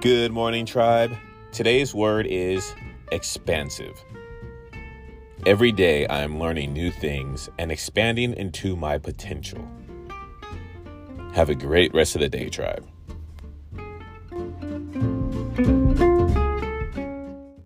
Good morning, tribe. Today's word is expansive. Every day I am learning new things and expanding into my potential. Have a great rest of the day, tribe.